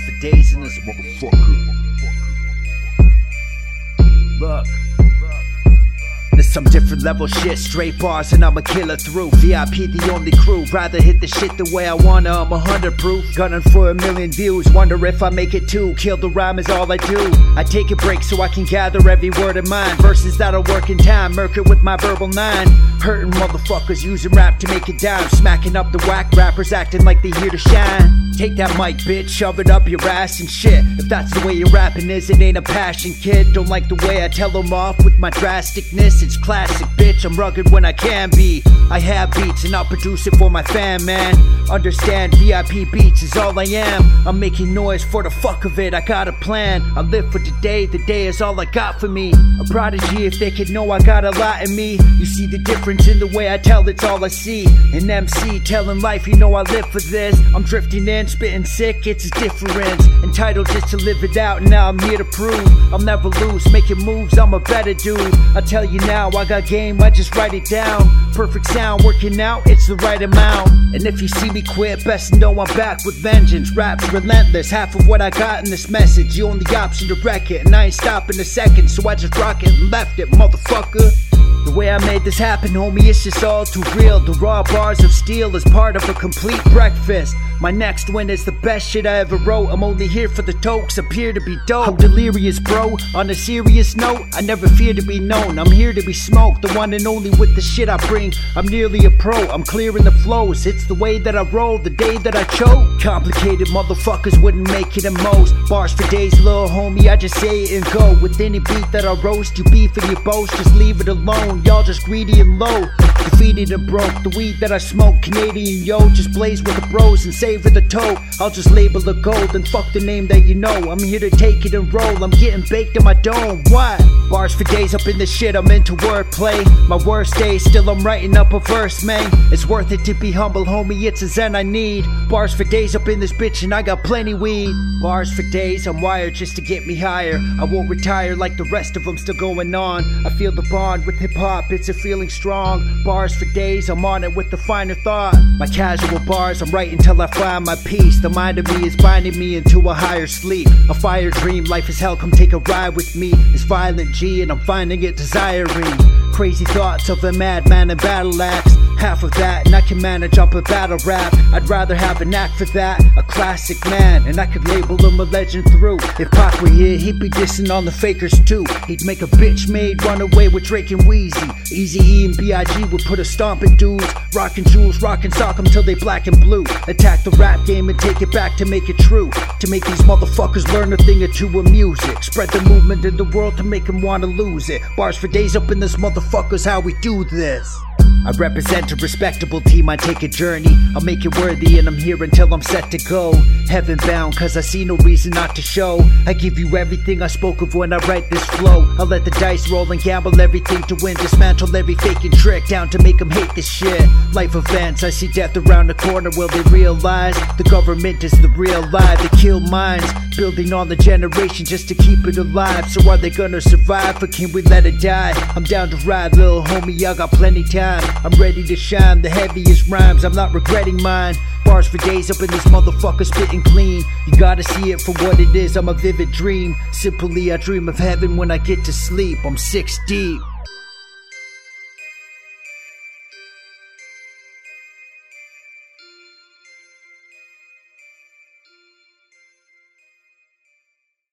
For days in this motherfucker. Some different level shit, straight bars and I'm a killer through. VIP the only crew, rather hit the shit the way I wanna, I'm a hundred proof. Gunning for a million views, wonder if I make it too. Kill the rhyme is all I do. I take a break so I can gather every word of mine. Verses that'll work in time, murk it with my verbal nine. Hurting motherfuckers using rap to make it down. Smacking up the whack rappers acting like they here to shine. Take that mic, bitch, shove it up your ass and shit. If that's the way you're rapping is, it ain't a passion, kid. Don't like the way I tell them off with my drasticness. It's classic, bitch. I'm rugged when I can be. I have beats and I'll produce it for my fan, man. Understand, VIP beats is all I am. I'm making noise for the fuck of it. I got a plan. I live for today. The day is all I got for me. A prodigy, if they could know I got a lot in me. You see the difference in the way I tell, it's all I see. An MC telling life, you know I live for this. I'm drifting in, spitting sick, it's a difference. Entitled just to live it out, and now I'm here to prove I'll never lose. Making moves, I'm a better dude. I tell you now, I got game, I just write it down. Perfect sound, working out, it's the right amount. And if you see me quit, best know I'm back with vengeance. Raps relentless, half of what I got in this message. You only option to wreck it, and I ain't stopping a second, so I just rock it and left it, motherfucker. The way I made this happen, homie, it's just all too real. The raw bars of steel is part of a complete breakfast. My next win is the best shit I ever wrote. I'm only here for the tokes, appear to be dope. I'm delirious, bro. On a serious note, I never fear to be known. I'm here to be smoked, the one and only with the shit I bring. I'm nearly a pro, I'm clearing the flows. It's the way that I roll, the day that I choke. Complicated motherfuckers wouldn't make it in most. Bars for days, little homie, I just say it and go. With any beat that I roast, you beef and you boast, just leave it alone. Y'all just greedy and low. Defeated and broke. The weed that I smoke, Canadian yo, just blaze with the bros and savor the tote. I'll just label the gold and fuck the name that you know. I'm here to take it and roll. I'm getting baked in my dome. What? Bars for days up in this shit, I'm into wordplay. My worst days, still I'm writing up a verse, man. It's worth it to be humble, homie. It's a zen I need. Bars for days up in this bitch, and I got plenty weed. Bars for days, I'm wired just to get me higher. I won't retire like the rest of them still going on. I feel the bond with hip hop, it's a feeling strong. Bars for days, I'm on it with the finer thought. My casual bars, I'm writing till I find my peace. The mind of me is binding me into a higher sleep. A fire dream, life is hell, come take a ride with me. It's violent G, and I'm finding it desiring. Crazy thoughts of a madman and battle axe. Half of that, and I can manage up a battle rap. I'd rather have a knack for that, a classic man, and I could label him a legend through. If Pac were here, he'd be dissing on the fakers too. He'd make a bitch made run away with Drake and Weezy. Easy E and B.I.G. would put a stomping dudes. Rockin' jewels, rockin' sock 'em till they black and blue. Attack the rap game and take it back to make it true. To make these motherfuckers learn a thing or two of music. Spread the movement in the world to make them wanna lose it. Bars for days up in this motherfuckers, how we do this. I represent a respectable team, I take a journey. I'll make it worthy, and I'm here until I'm set to go. Heaven bound, cause I see no reason not to show. I give you everything I spoke of when I write this flow. I'll let the dice roll and gamble everything to win. Dismantle every faking trick down to make them hate this shit. Life events, I see death around the corner. Will they realize the government is the real lie? They kill minds, building on the generation just to keep it alive. So are they gonna survive, or can we let it die? I'm down to ride, little homie, I got plenty time. I'm ready to shine, the heaviest rhymes, I'm not regretting mine. Bars for days up in this motherfucker spitting clean. You gotta see it for what it is, I'm a vivid dream. Simply, I dream of heaven when I get to sleep. I'm six deep.